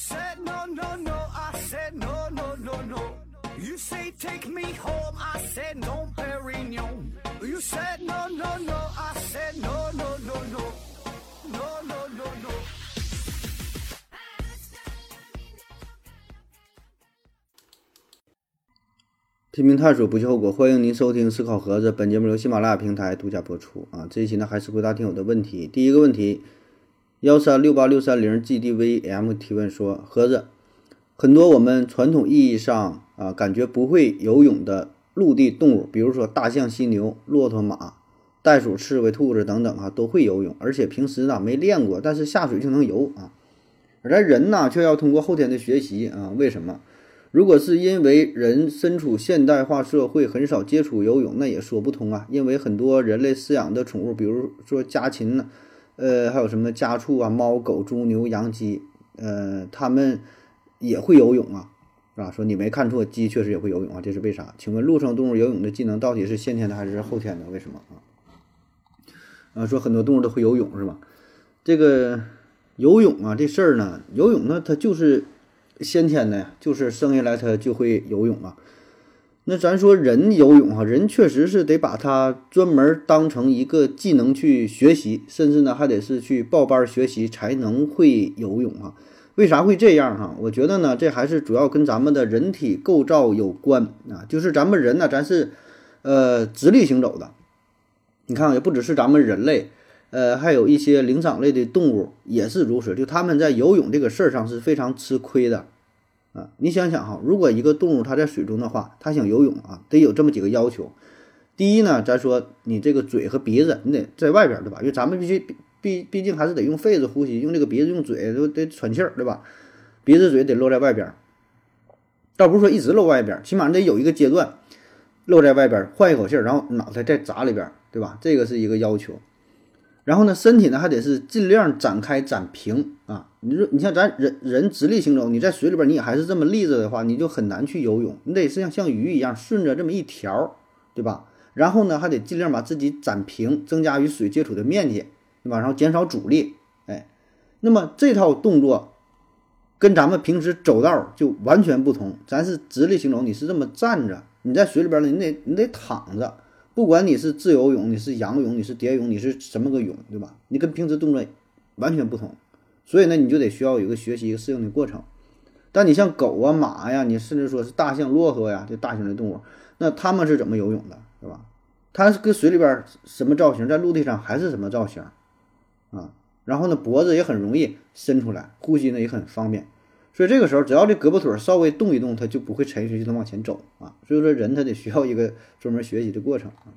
said no, no, no. I said no, no, no, no. You say take me home. I said no, Perignon. You said no, no, no. I said no, no, no, no. No, no, no, no. 拼命探索，不计后果。欢迎您收听《思考盒子》，本节目由喜马拉雅平台独家播出啊。这一期呢，还是回答听友的问题。第一个问题，幺三六八六三零 GDVM 提问说：盒子，很多我们传统意义上啊感觉不会游泳的陆地动物，比如说大象、犀牛、骆驼、马、袋鼠、刺猬、兔子等等啊，都会游泳，而且平时呢没练过，但是下水就能游啊。而人呢，却要通过后天的学习啊，为什么？如果是因为人身处现代化社会，很少接触游泳，那也说不通啊。因为很多人类饲养的宠物，比如说家禽呢，呃，还有什么家畜啊，猫、狗、猪、牛、羊、鸡，呃，它们也会游泳啊，是吧？说你没看错，鸡确实也会游泳啊，这是为啥？请问陆生动物游泳的技能到底是先天的还是后天的？为什么啊？啊，说很多动物都会游泳是吧？这个游泳啊，这事儿呢，游泳呢，它就是。先天的呀，就是生下来它就会游泳啊。那咱说人游泳哈，人确实是得把它专门当成一个技能去学习，甚至呢还得是去报班学习才能会游泳啊。为啥会这样哈？我觉得呢，这还是主要跟咱们的人体构造有关啊。就是咱们人呢，咱是呃直立行走的。你看，也不只是咱们人类，呃，还有一些灵长类的动物也是如此。就他们在游泳这个事儿上是非常吃亏的。啊，你想想哈，如果一个动物它在水中的话，它想游泳啊，得有这么几个要求。第一呢，咱说你这个嘴和鼻子，你得在外边，对吧？因为咱们必须毕毕竟还是得用肺子呼吸，用这个鼻子用嘴都得喘气儿，对吧？鼻子嘴得露在外边，倒不是说一直露外边，起码得有一个阶段露在外边，换一口气儿，然后脑袋再砸里边，对吧？这个是一个要求。然后呢，身体呢还得是尽量展开展平啊。你说，你像咱人人直立行走，你在水里边你也还是这么立着的话，你就很难去游泳。你得是像像鱼一样顺着这么一条，对吧？然后呢，还得尽量把自己展平，增加与水接触的面积，对吧？然后减少阻力。哎，那么这套动作跟咱们平时走道就完全不同。咱是直立行走，你是这么站着；你在水里边呢，你得你得躺着。不管你是自由泳，你是仰泳，你是蝶泳，你是什么个泳，对吧？你跟平时动作完全不同，所以呢，你就得需要有个学习、一个适应的过程。但你像狗啊、马呀，你甚至说是大象、骆驼呀，这大型的动物，那它们是怎么游泳的，对吧？它是跟水里边什么造型，在陆地上还是什么造型啊？然后呢，脖子也很容易伸出来，呼吸呢也很方便。所以这个时候，只要这胳膊腿稍微动一动，它就不会沉下去，就能往前走啊。所以说，人他得需要一个专门学习的过程啊。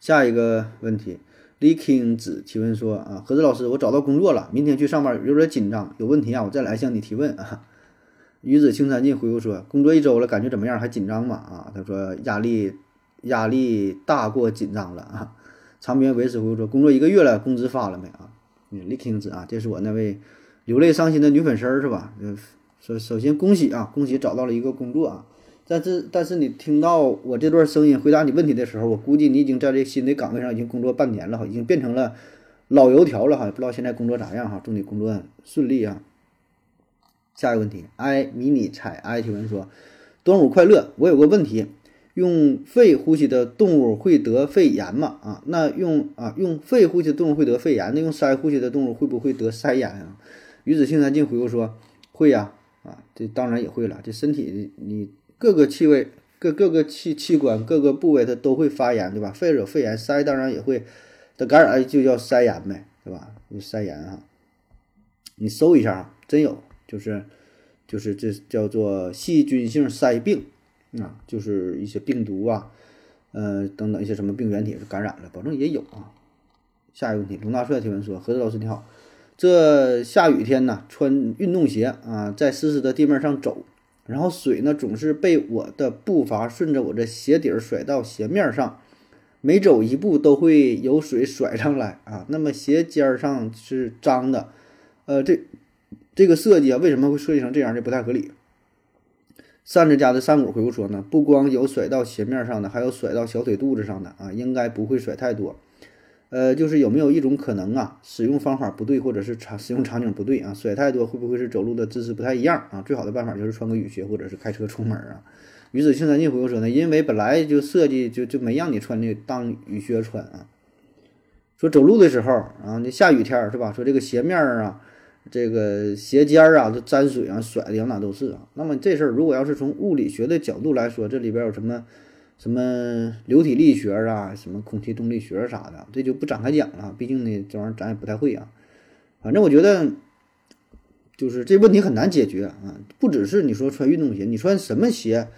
下一个问题李 king 子提问说啊，何子老师，我找到工作了，明天去上班有点紧张，有问题啊，我再来向你提问啊。鱼子青山尽回复说，工作一周了，感觉怎么样？还紧张吗？啊，他说压力压力大过紧张了啊。长边维持回复说，工作一个月了，工资发了没啊？李 king 子啊，这是我那位。流泪伤心的女粉丝儿是吧？呃，首首先恭喜啊，恭喜找到了一个工作啊。但是但是你听到我这段声音回答你问题的时候，我估计你已经在这新的岗位上已经工作半年了哈，已经变成了老油条了哈。不知道现在工作咋样哈？祝你工作顺利啊。下一个问题，i 迷你彩 i 提问说，端午快乐，我有个问题，用肺呼吸的动物会得肺炎吗？啊，那用啊用肺呼吸的动物会得肺炎，那用鳃呼吸的动物会不会得腮炎啊？鱼子青山静回复说：“会呀，啊，这当然也会了。这身体你各个气味、各各个器器官、各个部位它都会发炎，对吧？肺有肺炎，腮当然也会，它感染就叫腮炎呗，对吧？腮炎啊，你搜一下啊，真有，就是就是这叫做细菌性腮病啊，就是一些病毒啊，呃等等一些什么病原体是感染了，保证也有啊。下一个问题，龙大帅提问说：何子老师你好。”这下雨天呢，穿运动鞋啊，在湿湿的地面上走，然后水呢总是被我的步伐顺着我的鞋底儿甩到鞋面上，每走一步都会有水甩上来啊。那么鞋尖儿上是脏的，呃，这这个设计啊，为什么会设计成这样？这不太合理。扇子家的扇骨回复说呢，不光有甩到鞋面上的，还有甩到小腿肚子上的啊，应该不会甩太多。呃，就是有没有一种可能啊，使用方法不对，或者是场使用场景不对啊，甩太多会不会是走路的姿势不太一样啊？最好的办法就是穿个雨靴，或者是开车出门啊。于子青山进回复说呢，因为本来就设计就就没让你穿那当雨靴穿啊。说走路的时候啊，那下雨天是吧？说这个鞋面啊。这个鞋尖儿啊，都沾水啊，甩的两哪都是啊。那么这事儿，如果要是从物理学的角度来说，这里边有什么什么流体力学啊，什么空气动力学啥的，这就不展开讲了。毕竟呢，这玩意儿咱也不太会啊。反正我觉得，就是这问题很难解决啊。不只是你说穿运动鞋，你穿什么鞋，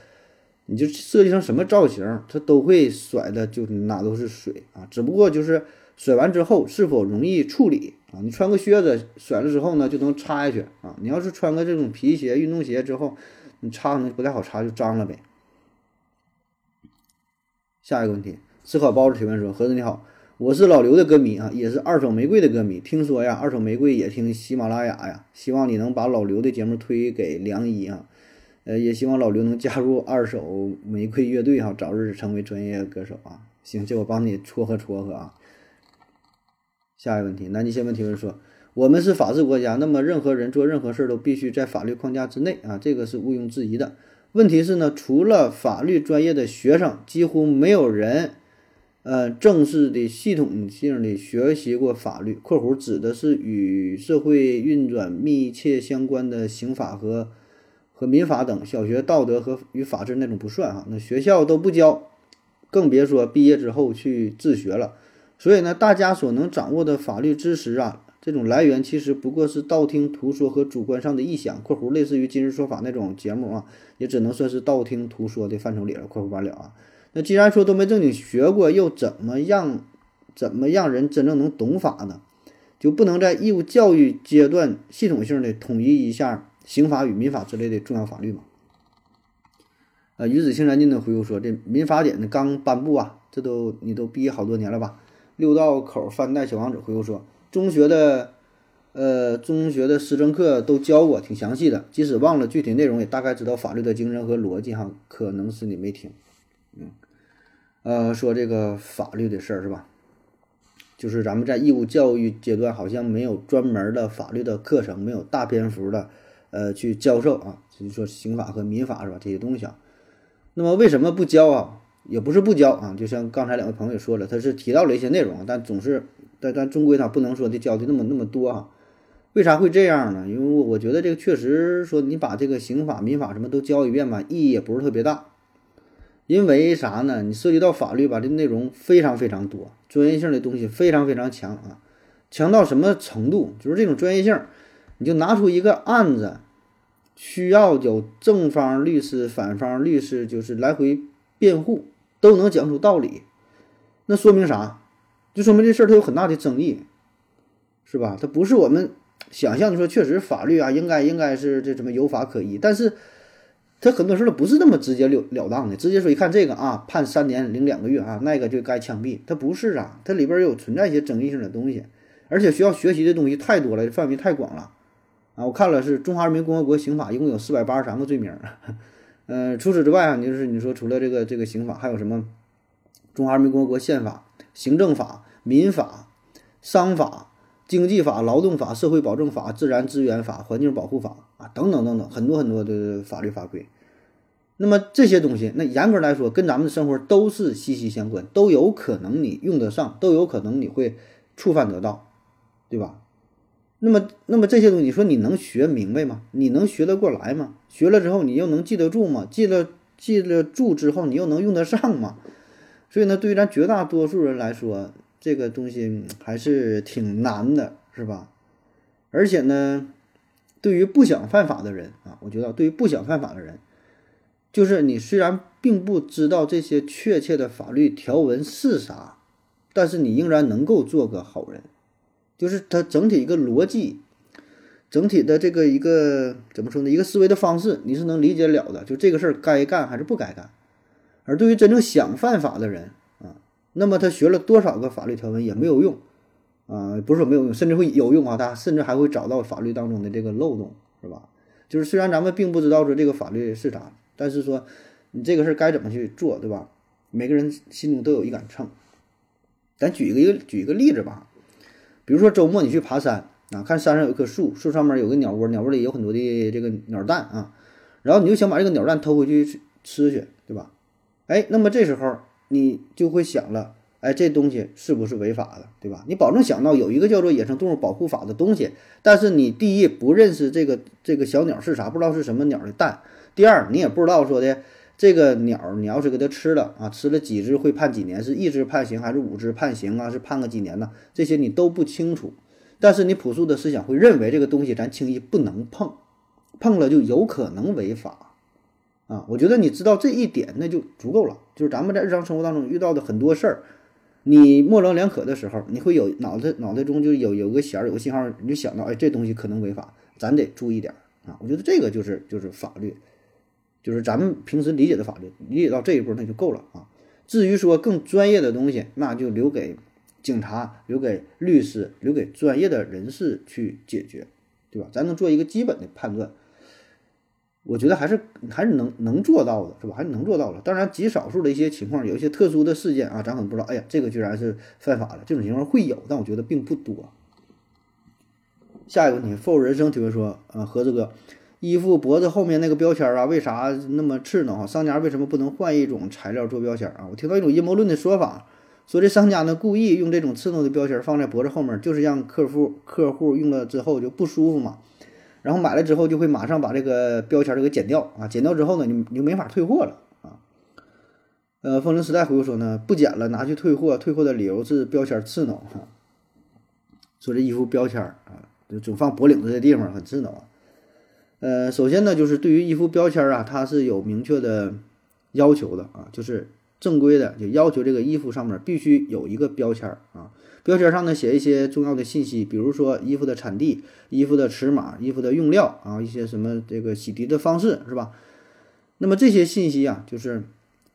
你就设计成什么造型，它都会甩的，就哪都是水啊。只不过就是甩完之后是否容易处理。啊，你穿个靴子甩了之后呢，就能擦下去啊。你要是穿个这种皮鞋、运动鞋之后，你擦可能不太好擦，就脏了呗。下一个问题，思考包子提问说：盒子你好，我是老刘的歌迷啊，也是二手玫瑰的歌迷。听说呀，二手玫瑰也听喜马拉雅呀，希望你能把老刘的节目推给梁一啊。呃，也希望老刘能加入二手玫瑰乐队哈，早日成为专业歌手啊。行，这我帮你撮合撮合啊。下一个问题，南极先问提问说：“我们是法治国家，那么任何人做任何事都必须在法律框架之内啊，这个是毋庸置疑的。问题是呢，除了法律专业的学生，几乎没有人，呃，正式的、系统性的学习过法律（括弧指的是与社会运转密切相关的刑法和和民法等）。小学道德和与法治那种不算哈，那学校都不教，更别说毕业之后去自学了。”所以呢，大家所能掌握的法律知识啊，这种来源其实不过是道听途说和主观上的臆想（括弧类似于今日说法那种节目啊，也只能算是道听途说的范畴里了）（括弧完了啊）。那既然说都没正经学过，又怎么样，怎么让人真正能懂法呢？就不能在义务教育阶段系统性的统一一下刑法与民法之类的重要法律吗？呃，与子青山进的回复说：“这民法典呢刚颁布啊，这都你都毕业好多年了吧？”六道口翻代小王子回复说：“中学的，呃，中学的思政课都教过，挺详细的。即使忘了具体内容，也大概知道法律的精神和逻辑。哈，可能是你没听，嗯，呃，说这个法律的事儿是吧？就是咱们在义务教育阶段，好像没有专门的法律的课程，没有大篇幅的，呃，去教授啊，就是说刑法和民法是吧？这些东西啊，那么为什么不教啊？”也不是不教啊，就像刚才两位朋友说了，他是提到了一些内容，但总是，但但终归他不能说的教的那么那么多啊。为啥会这样呢？因为我觉得这个确实说你把这个刑法、民法什么都教一遍吧，意义也不是特别大。因为啥呢？你涉及到法律吧，这内容非常非常多，专业性的东西非常非常强啊，强到什么程度？就是这种专业性，你就拿出一个案子，需要有正方律师、反方律师，就是来回辩护。都能讲出道理，那说明啥？就说明这事儿它有很大的争议，是吧？它不是我们想象的说，确实法律啊，应该应该是这什么有法可依，但是它很多事儿它不是那么直截了了当的，直接说一看这个啊，判三年零两个月啊，那个就该枪毙，它不是啊，它里边有存在一些争议性的东西，而且需要学习的东西太多了，范围太广了啊！我看了是中华人民共和国刑法一共有四百八十三个罪名。呃，除此之外啊，你就是你说除了这个这个刑法，还有什么？中华人民共和国宪法、行政法、民法、商法、经济法、劳动法、社会保证法、自然资源法、环境保护法啊，等等等等，很多很多的法律法规。那么这些东西，那严格来说，跟咱们的生活都是息息相关，都有可能你用得上，都有可能你会触犯得到，对吧？那么，那么这些东西，你说你能学明白吗？你能学得过来吗？学了之后，你又能记得住吗？记了记了住之后，你又能用得上吗？所以呢，对于咱绝大多数人来说，这个东西还是挺难的，是吧？而且呢，对于不想犯法的人啊，我觉得对于不想犯法的人，就是你虽然并不知道这些确切的法律条文是啥，但是你仍然能够做个好人。就是它整体一个逻辑，整体的这个一个怎么说呢？一个思维的方式，你是能理解了的。就这个事儿该干还是不该干。而对于真正想犯法的人啊，那么他学了多少个法律条文也没有用啊，不是说没有用，甚至会有用啊。他甚至还会找到法律当中的这个漏洞，是吧？就是虽然咱们并不知道说这个法律是啥，但是说你这个事儿该怎么去做，对吧？每个人心中都有一杆秤。咱举一个一个举一个例子吧，比如说周末你去爬山啊，看山上有一棵树，树上面有个鸟窝，鸟窝里有很多的这个鸟蛋啊，然后你就想把这个鸟蛋偷回去吃去，对吧？哎，那么这时候你就会想了，哎，这东西是不是违法的，对吧？你保证想到有一个叫做《野生动物保护法》的东西，但是你第一不认识这个这个小鸟是啥，不知道是什么鸟的蛋；第二你也不知道说的这个鸟，你要是给它吃了啊，吃了几只会判几年，是一只判刑还是五只判刑啊？是判个几年呢？这些你都不清楚，但是你朴素的思想会认为这个东西咱轻易不能碰，碰了就有可能违法。啊，我觉得你知道这一点那就足够了。就是咱们在日常生活当中遇到的很多事儿，你模棱两可的时候，你会有脑袋脑袋中就有有个弦儿，有个信号，你就想到，哎，这东西可能违法，咱得注意点啊。我觉得这个就是就是法律，就是咱们平时理解的法律，理解到这一步那就够了啊。至于说更专业的东西，那就留给警察、留给律师、留给专业的人士去解决，对吧？咱能做一个基本的判断。我觉得还是还是能能做到的，是吧？还是能做到的。当然，极少数的一些情况，有一些特殊的事件啊，咱可能不知道。哎呀，这个居然是犯法了，这种情况会有，但我觉得并不多。下一个问题富人生提问说，呃，盒子哥，衣服脖子后面那个标签啊，为啥那么刺挠？商家为什么不能换一种材料做标签啊？我听到一种阴谋论的说法，说这商家呢故意用这种刺挠的标签放在脖子后面，就是让客户客户用了之后就不舒服嘛。然后买了之后就会马上把这个标签儿给剪掉啊，剪掉之后呢，你你就没法退货了啊。呃，风铃时代回复说呢，不剪了，拿去退货，退货的理由是标签刺挠哈。说这衣服标签儿啊，就总放脖领子这地方很刺挠。呃，首先呢，就是对于衣服标签儿啊，它是有明确的要求的啊，就是正规的就要求这个衣服上面必须有一个标签儿啊。标签上呢写一些重要的信息，比如说衣服的产地、衣服的尺码、衣服的用料啊，一些什么这个洗涤的方式是吧？那么这些信息啊，就是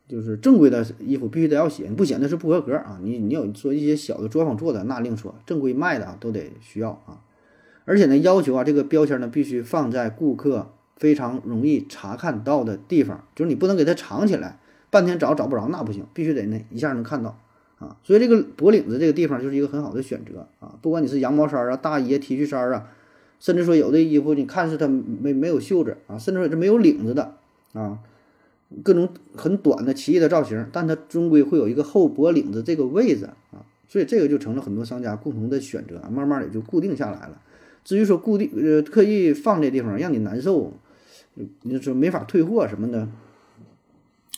就是正规的衣服必须得要写，你不写那是不合格啊。你你有说一些小的作坊做的那另说，正规卖的啊都得需要啊。而且呢，要求啊这个标签呢必须放在顾客非常容易查看到的地方，就是你不能给它藏起来，半天找找不着那不行，必须得那一下能看到。啊，所以这个脖领子这个地方就是一个很好的选择啊！不管你是羊毛衫啊、大衣啊、T 恤衫啊，甚至说有的衣服你看是它没没有袖子啊，甚至说这没有领子的啊，各种很短的奇异的造型，但它终归会有一个后脖领子这个位置啊，所以这个就成了很多商家共同的选择，慢慢也就固定下来了。至于说固定呃刻意放这地方让你难受，你说没法退货什么的，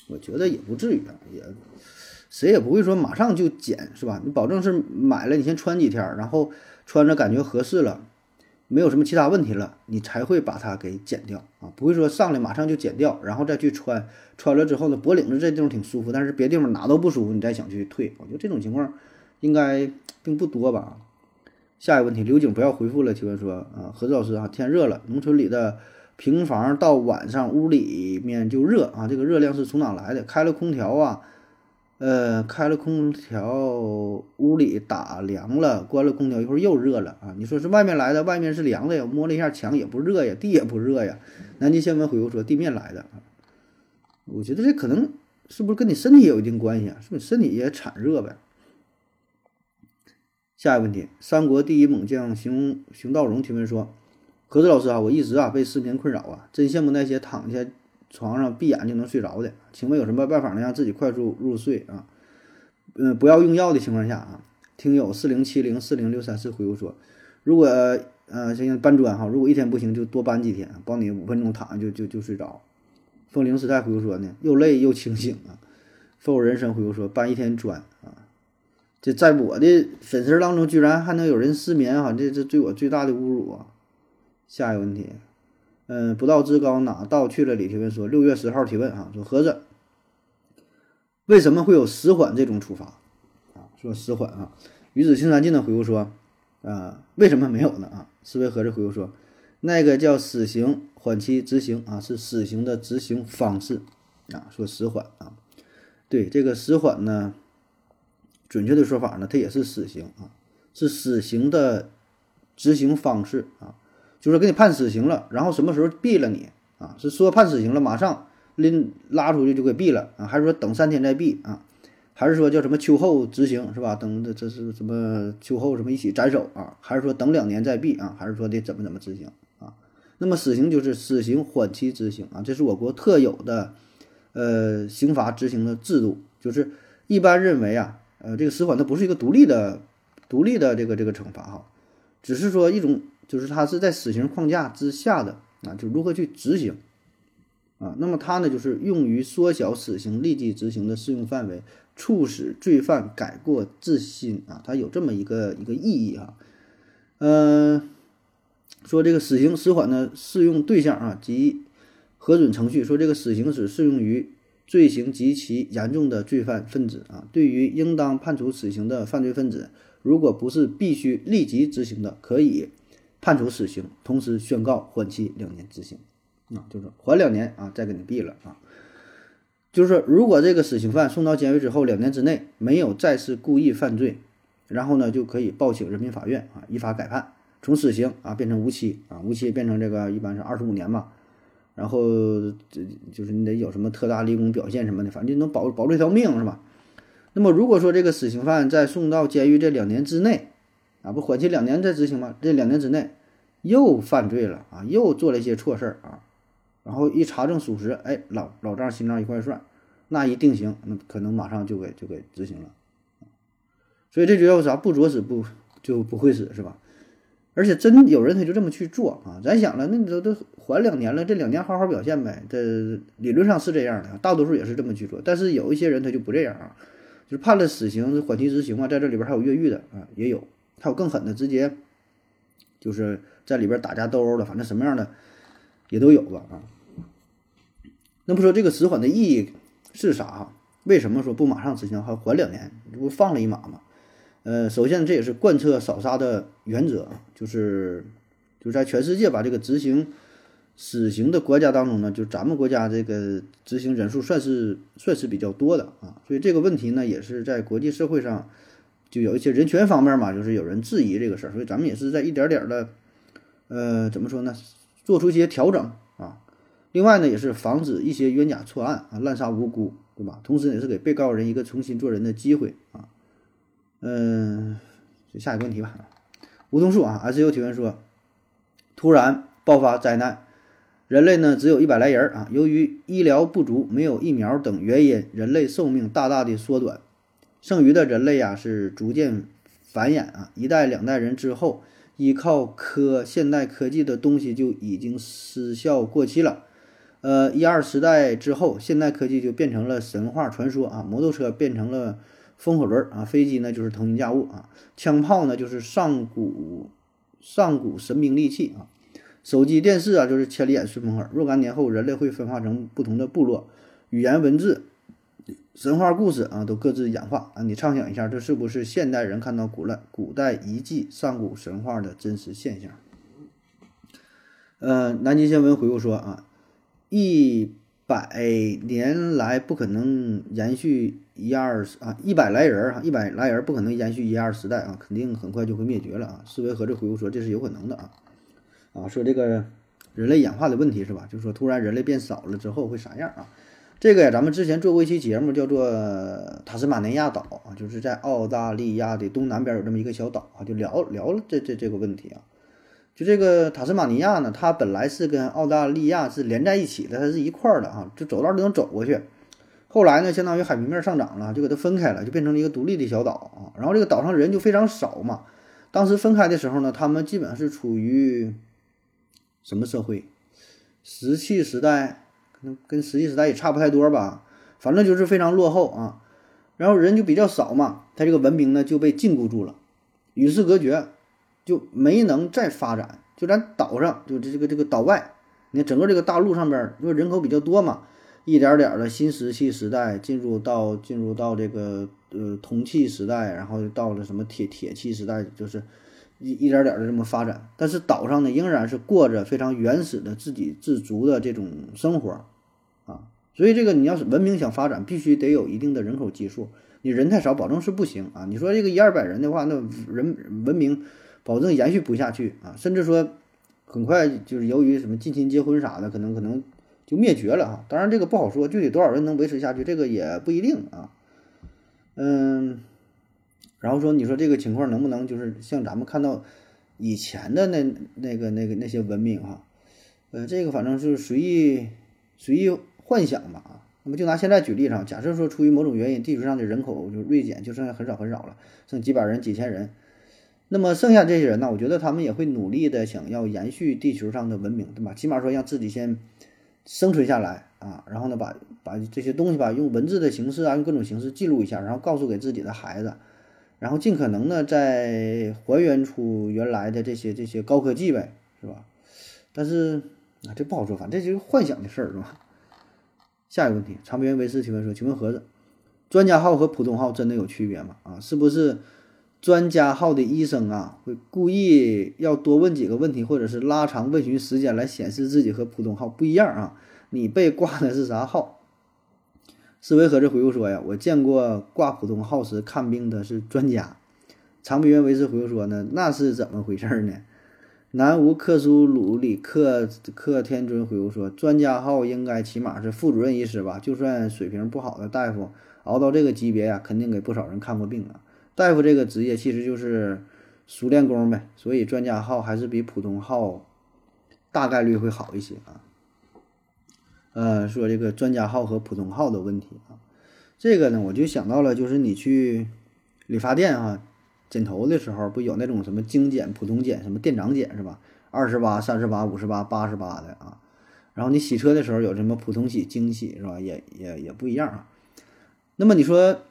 我觉得也不至于啊，也。谁也不会说马上就减，是吧？你保证是买了，你先穿几天，然后穿着感觉合适了，没有什么其他问题了，你才会把它给减掉啊！不会说上来马上就减掉，然后再去穿，穿了之后呢，脖领子这地方挺舒服，但是别地方哪都不舒服，你再想去退，我觉得这种情况应该并不多吧。下一个问题，刘景不要回复了，提问说啊，何子老师啊，天热了，农村里的平房到晚上屋里面就热啊，这个热量是从哪来的？开了空调啊？呃，开了空调，屋里打凉了，关了空调，一会儿又热了啊！你说是外面来的，外面是凉的呀，摸了一下墙也不热呀，地也不热呀。南极新闻回复说地面来的，我觉得这可能是不是跟你身体有一定关系啊？是不是身体也产热呗？下一个问题，三国第一猛将熊熊道荣提问说：何子老师啊，我一直啊被失眠困扰啊，真羡慕那些躺下。床上闭眼就能睡着的，请问有什么办法能让自己快速入睡啊？嗯，不要用药的情况下啊。听友四零七零四零六三四回复说，如果呃像搬砖哈，如果一天不行就多搬几天，帮你五分钟躺就就就睡着。风铃时代回复说呢，又累又清醒啊。风人生回复说，搬一天砖啊，这在我的粉丝当中居然还能有人失眠哈，这这对我最大的侮辱啊。下一个问题。嗯，不到之高哪道去了？李提问说：“六月十号提问啊，说盒子为什么会有死缓这种处罚啊？说死缓啊。”鱼子青山尽的回复说：“啊，为什么没有呢？啊，思维盒子回复说：那个叫死刑缓期执行啊，是死刑的执行方式啊。说死缓啊，对这个死缓呢，准确的说法呢，它也是死刑啊，是死刑的执行方式啊。”就是给你判死刑了，然后什么时候毙了你啊？是说判死刑了，马上拎拉出去就给毙了啊？还是说等三天再毙啊？还是说叫什么秋后执行是吧？等这这是什么秋后什么一起斩首啊？还是说等两年再毙啊？还是说得怎么怎么执行啊？那么死刑就是死刑缓期执行啊，这是我国特有的呃刑罚执行的制度，就是一般认为啊，呃这个死缓它不是一个独立的独立的这个这个惩罚哈，只是说一种就是它是在死刑框架之下的啊，就如何去执行。啊，那么它呢，就是用于缩小死刑立即执行的适用范围，促使罪犯改过自新啊，它有这么一个一个意义啊。嗯，说这个死刑死缓的适用对象啊及核准程序，说这个死刑只适用于罪行极其严重的罪犯分子啊，对于应当判处死刑的犯罪分子，如果不是必须立即执行的，可以判处死刑，同时宣告缓期两年执行。啊，就是缓两年啊，再给你毙了啊。就是，如果这个死刑犯送到监狱之后两年之内没有再次故意犯罪，然后呢，就可以报请人民法院啊，依法改判，从死刑啊变成无期啊，无期变成这个一般是二十五年吧。然后这就是你得有什么特大立功表现什么的，反正就能保保住一条命是吧？那么如果说这个死刑犯在送到监狱这两年之内啊，不缓期两年再执行吗？这两年之内又犯罪了啊，又做了一些错事儿啊。然后一查证属实，哎，老老账新账一块算，那一定刑，那可能马上就给就给执行了。所以这就叫啥？不作死不就不会死是吧？而且真有人他就这么去做啊！咱想了，那你都都缓两年了，这两年好好表现呗。这理论上是这样的，大多数也是这么去做。但是有一些人他就不这样啊，就是判了死刑缓期执行嘛，在这里边还有越狱的啊，也有，还有更狠的，直接就是在里边打架斗殴的，反正什么样的也都有吧啊。那么说这个死缓的意义是啥？为什么说不马上执行，还缓两年？这不放了一马吗？呃，首先这也是贯彻少杀的原则，就是就是在全世界把这个执行死刑的国家当中呢，就咱们国家这个执行人数算是算是比较多的啊。所以这个问题呢，也是在国际社会上就有一些人权方面嘛，就是有人质疑这个事儿，所以咱们也是在一点点的呃怎么说呢，做出一些调整啊。另外呢，也是防止一些冤假错案啊，滥杀无辜，对吧？同时也是给被告人一个重新做人的机会啊。嗯，就下一个问题吧。梧桐树啊，S U 提问说，突然爆发灾难，人类呢只有一百来人啊。由于医疗不足、没有疫苗等原因，人类寿命大大的缩短，剩余的人类呀是逐渐繁衍啊。一代两代人之后，依靠科现代科技的东西就已经失效过期了。呃，一二时代之后，现代科技就变成了神话传说啊，摩托车变成了风火轮啊，飞机呢就是腾云驾雾啊，枪炮呢就是上古上古神兵利器啊，手机电视啊就是千里眼顺风耳。若干年后，人类会分化成不同的部落，语言文字、神话故事啊都各自演化啊。你畅想一下，这是不是现代人看到古代古代遗迹、上古神话的真实现象？呃，南极新闻回复说啊。一百年来不可能延续一二啊，一百来人儿一百来人不可能延续一二时代啊，肯定很快就会灭绝了啊。思维盒子回复说这是有可能的啊，啊说这个人类演化的问题是吧？就是说突然人类变少了之后会啥样啊？这个呀，咱们之前做过一期节目，叫做塔斯马尼亚岛啊，就是在澳大利亚的东南边有这么一个小岛啊，就聊聊了这这这个问题啊。就这个塔斯马尼亚呢，它本来是跟澳大利亚是连在一起的，它是一块儿的啊，就走道都能走过去。后来呢，相当于海平面上涨了，就给它分开了，就变成了一个独立的小岛啊。然后这个岛上人就非常少嘛。当时分开的时候呢，他们基本上是处于什么社会？石器时代，跟石器时代也差不太多吧。反正就是非常落后啊。然后人就比较少嘛，他这个文明呢就被禁锢住了，与世隔绝。就没能再发展，就咱岛上，就这这个这个岛外，你看整个这个大陆上边，因为人口比较多嘛，一点点的新石器时代进入到进入到这个呃铜器时代，然后到了什么铁铁器时代，就是一一点点的这么发展。但是岛上呢，仍然是过着非常原始的自给自足的这种生活。所以这个你要是文明想发展，必须得有一定的人口基数，你人太少，保证是不行啊。你说这个一二百人的话，那人文明。保证延续不下去啊，甚至说很快就是由于什么近亲结婚啥的，可能可能就灭绝了啊。当然这个不好说，具体多少人能维持下去，这个也不一定啊。嗯，然后说你说这个情况能不能就是像咱们看到以前的那那个那个那些文明哈，呃，这个反正是随意随意幻想嘛啊。那么就拿现在举例上，假设说出于某种原因，地球上的人口就锐减，就剩下很少很少了，剩几百人、几千人。那么剩下这些人呢，我觉得他们也会努力的想要延续地球上的文明，对吧？起码说让自己先生存下来啊，然后呢，把把这些东西吧，用文字的形式啊，用各种形式记录一下，然后告诉给自己的孩子，然后尽可能呢再还原出原来的这些这些高科技呗，是吧？但是啊，这不好说，反正这就是幻想的事儿，是吧？下一个问题，长边维斯提问说：“请问盒子，专家号和普通号真的有区别吗？啊，是不是专家号的医生啊，会故意要多问几个问题，或者是拉长问询时间来显示自己和普通号不一样啊？你被挂的是啥号？”思维盒子回复说：“呀，我见过挂普通号时看病的是专家。”长边维斯回复说：“呢，那是怎么回事呢？”南无克苏鲁里克克天尊回复说：“专家号应该起码是副主任医师吧？就算水平不好的大夫，熬到这个级别呀，肯定给不少人看过病啊。大夫这个职业其实就是熟练工呗，所以专家号还是比普通号大概率会好一些啊。呃，说这个专家号和普通号的问题啊，这个呢，我就想到了，就是你去理发店啊。”剪头的时候不有那种什么精剪、普通剪、什么店长剪是吧？二十八、三十八、五十八、八十八的啊。然后你洗车的时候有什么普通洗、精洗是吧？也也也不一样啊。那么你说，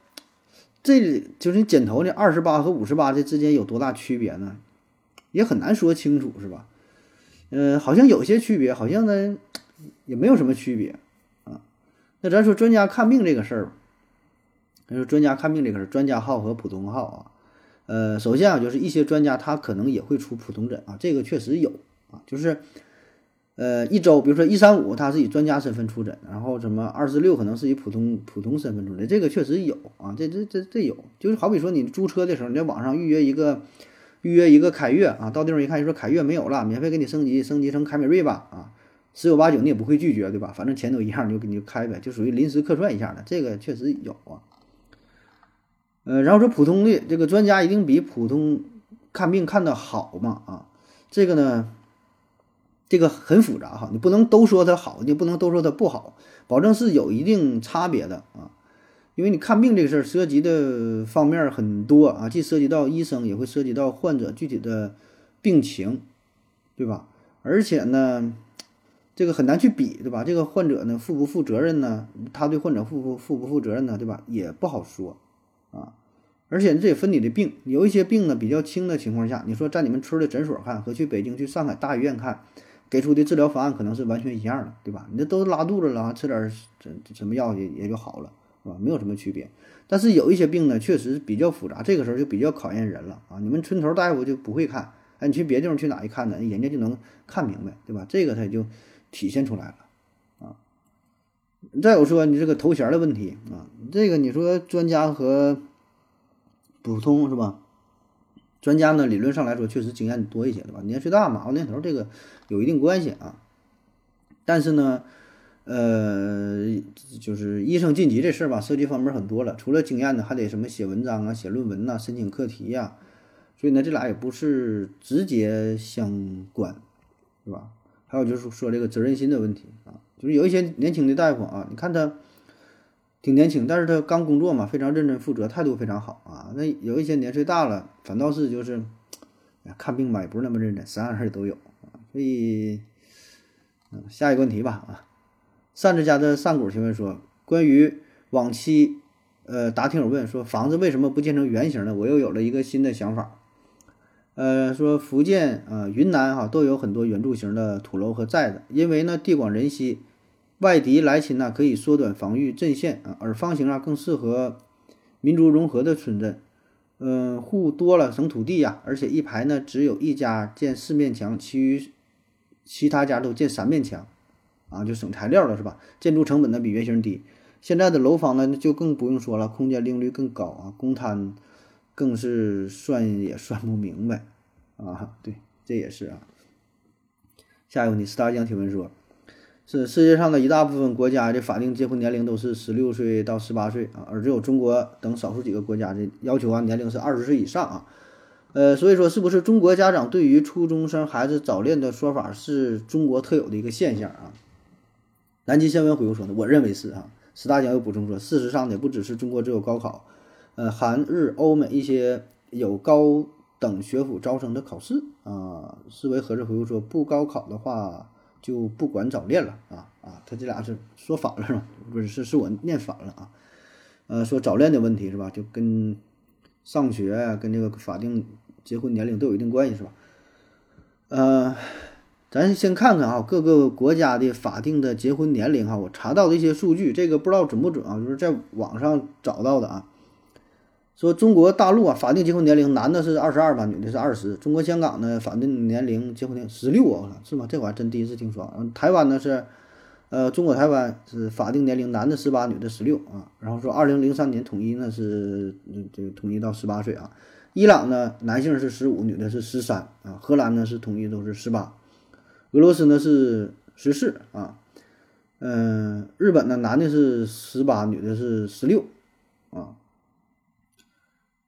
这就是你剪头的二十八和五十八这之间有多大区别呢？也很难说清楚是吧？嗯，好像有些区别，好像呢也没有什么区别啊。那咱说专家看病这个事儿吧，咱说专家看病这个事儿，专家号和普通号啊。呃，首先啊，就是一些专家他可能也会出普通诊啊，这个确实有啊，就是，呃，一周，比如说一三五，他是以专家身份出诊，然后什么二四六可能是以普通普通身份出诊，这个确实有啊，这这这这有，就是好比说你租车的时候，你在网上预约一个预约一个凯越啊，到地方一看，就说凯越没有了，免费给你升级升级成凯美瑞吧啊，十有八九你也不会拒绝对吧？反正钱都一样，你就给你开呗，就属于临时客串一下的，这个确实有啊。呃，然后说普通的这个专家一定比普通看病看的好嘛？啊，这个呢，这个很复杂哈，你不能都说它好，你不能都说它不好，保证是有一定差别的啊。因为你看病这个事儿涉及的方面很多啊，既涉及到医生，也会涉及到患者具体的病情，对吧？而且呢，这个很难去比，对吧？这个患者呢负不负责任呢？他对患者负不负不负责任呢？对吧？也不好说。啊，而且这也分你的病，有一些病呢比较轻的情况下，你说在你们村的诊所看和去北京、去上海大医院看，给出的治疗方案可能是完全一样的，对吧？你这都拉肚子了，吃点这什么药也也就好了，是吧？没有什么区别。但是有一些病呢，确实比较复杂，这个时候就比较考验人了啊！你们村头大夫就不会看，哎，你去别地方去哪一看呢？人家就能看明白，对吧？这个他就体现出来了。再有说你这个头衔的问题啊，这个你说专家和普通是吧？专家呢，理论上来说确实经验多一些，对吧？年岁大嘛，熬年头这个有一定关系啊。但是呢，呃，就是医生晋级这事儿吧，涉及方面很多了。除了经验呢，还得什么写文章啊、写论文呐、申请课题呀。所以呢，这俩也不是直接相关，是吧？还有就是说这个责任心的问题啊，就是有一些年轻的大夫啊，你看他。挺年轻，但是他刚工作嘛，非常认真负责，态度非常好啊。那有一些年岁大了，反倒是就是，看病吧也不是那么认真，啥样事儿都有啊。所以，嗯，下一个问题吧啊。扇子家的扇谷提问说，关于往期，呃，答听友问说，房子为什么不建成圆形的？我又有了一个新的想法。呃，说福建啊、云南哈都有很多圆柱形的土楼和寨子，因为呢地广人稀。外敌来侵呢，可以缩短防御阵线啊，而方形啊更适合民族融合的村镇。嗯，户多了省土地呀，而且一排呢只有一家建四面墙，其余其他家都建三面墙，啊，就省材料了是吧？建筑成本呢比圆形低。现在的楼房呢就更不用说了，空间利用率更高啊，公摊更是算也算不明白啊。对，这也是啊。下一个问题，四大江提问说。是世界上的一大部分国家的法定结婚年龄都是十六岁到十八岁啊，而只有中国等少数几个国家的要求啊年龄是二十岁以上啊。呃，所以说是不是中国家长对于初中生孩子早恋的说法是中国特有的一个现象啊？南极新闻回复说呢，我认为是啊。石大江又补充说，事实上呢，不只是中国只有高考，呃，韩日欧美一些有高等学府招生的考试啊。思维合适回复说，不高考的话就不管早恋了啊啊，他这俩是说反了是吧？不是是是我念反了啊。呃，说早恋的问题是吧？就跟上学跟这个法定结婚年龄都有一定关系是吧？呃。咱先看看啊，各个国家的法定的结婚年龄哈，我查到的一些数据，这个不知道准不准啊？就是在网上找到的啊。说中国大陆啊，法定结婚年龄男的是二十二吧，女的是二十。中国香港呢，法定年龄结婚年龄十六啊，是吗？这我还真第一次听说。台湾呢是，呃，中国台湾是法定年龄男的十八，女的十六啊。然后说二零零三年统一呢是这个统一到十八岁啊。伊朗呢，男性是十五，女的是十三啊。荷兰呢是统一都是十八。俄罗斯呢是十四啊，嗯，日本呢男的是十八，女的是十六啊，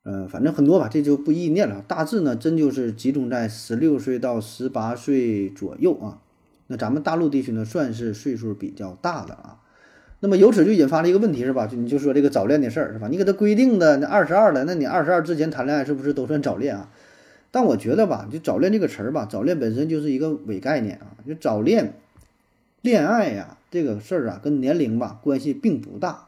呃，反正很多吧，这就不一一念了。大致呢，真就是集中在十六岁到十八岁左右啊。那咱们大陆地区呢，算是岁数比较大的啊。那么由此就引发了一个问题，是吧？就你就说这个早恋的事儿，是吧？你给他规定的那二十二了，那你二十二之前谈恋爱是不是都算早恋啊？但我觉得吧，就早恋这个词儿吧，早恋本身就是一个伪概念啊。就早恋、恋爱呀，这个事儿啊，跟年龄吧关系并不大。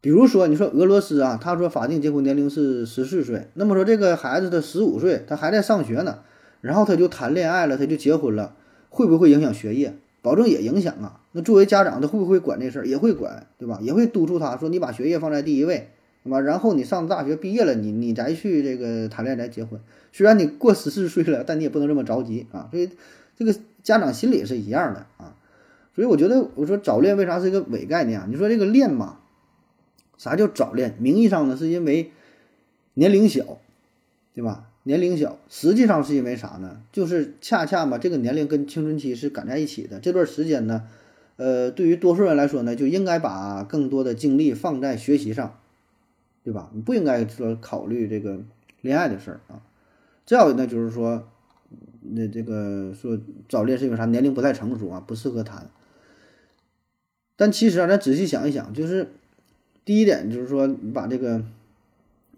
比如说，你说俄罗斯啊，他说法定结婚年龄是十四岁，那么说这个孩子他十五岁，他还在上学呢，然后他就谈恋爱了，他就结婚了，会不会影响学业？保证也影响啊。那作为家长，他会不会管这事儿？也会管，对吧？也会督促他说，你把学业放在第一位。对吧？然后你上大学毕业了，你你再去这个谈恋爱再结婚。虽然你过十四岁了，但你也不能这么着急啊。所以这个家长心里是一样的啊。所以我觉得，我说早恋为啥是一个伪概念啊？你说这个恋嘛，啥叫早恋？名义上呢是因为年龄小，对吧？年龄小，实际上是因为啥呢？就是恰恰嘛，这个年龄跟青春期是赶在一起的。这段时间呢，呃，对于多数人来说呢，就应该把更多的精力放在学习上。对吧？你不应该说考虑这个恋爱的事儿啊。再有呢，就是说，那这个说早恋是因为啥？年龄不太成熟啊，不适合谈。但其实啊，咱仔细想一想，就是第一点，就是说你把这个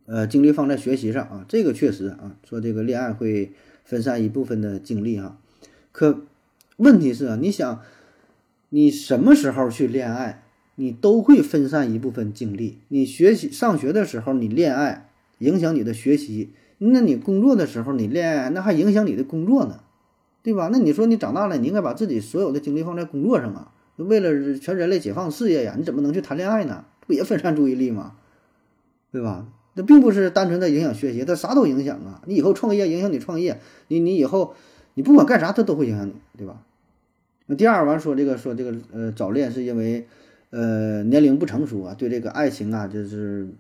呃精力放在学习上啊，这个确实啊，说这个恋爱会分散一部分的精力哈。可问题是啊，你想你什么时候去恋爱？你都会分散一部分精力。你学习上学的时候，你恋爱影响你的学习；那你工作的时候，你恋爱那还影响你的工作呢，对吧？那你说你长大了，你应该把自己所有的精力放在工作上啊，为了全人类解放事业呀，你怎么能去谈恋爱呢？不也分散注意力吗？对吧？那并不是单纯的影响学习，它啥都影响啊。你以后创业影响你创业，你你以后你不管干啥，它都会影响你，对吧？那第二完说这个说这个呃早恋是因为。呃，年龄不成熟啊，对这个爱情啊，就是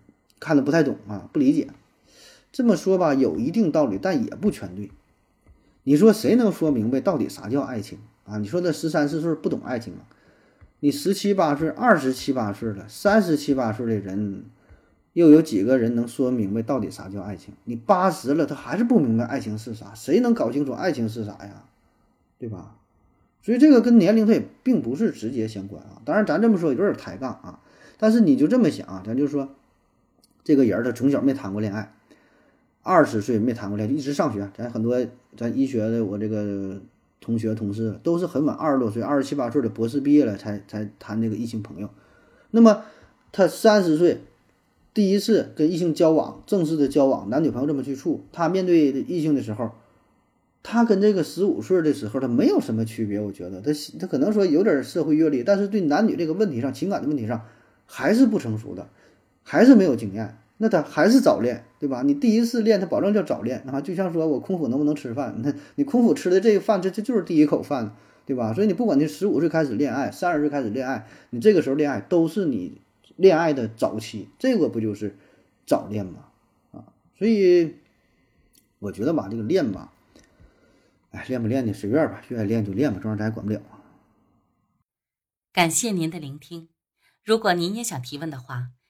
看的不太懂啊，不理解。这么说吧，有一定道理，但也不全对。你说谁能说明白到底啥叫爱情啊？你说这十三四岁不懂爱情啊？你十七八岁、二十七八岁了，三十七八岁的人，又有几个人能说明白到底啥叫爱情？你八十了，他还是不明白爱情是啥？谁能搞清楚爱情是啥呀？对吧？所以这个跟年龄它也并不是直接相关啊。当然，咱这么说有点抬杠啊。但是你就这么想啊，咱就说，这个人他从小没谈过恋爱，二十岁没谈过恋爱，一直上学。咱很多咱医学的我这个同学同事都是很晚，二十多岁、二十七八岁的博士毕业了才才谈这个异性朋友。那么他三十岁第一次跟异性交往，正式的交往，男女朋友这么去处，他面对异性的时候。他跟这个十五岁的时候，他没有什么区别。我觉得他他可能说有点社会阅历，但是对男女这个问题上、情感的问题上，还是不成熟的，还是没有经验。那他还是早恋，对吧？你第一次恋，他保证叫早恋啊。就像说我空腹能不能吃饭？那你空腹吃的这个饭，这这就是第一口饭，对吧？所以你不管你十五岁开始恋爱，三十岁开始恋爱，你这个时候恋爱都是你恋爱的早期，这个不就是早恋吗？啊，所以我觉得吧，这个恋吧。哎，练不练的随便吧，愿意练就练吧，这玩意儿咱也管不了。感谢您的聆听。如果您也想提问的话，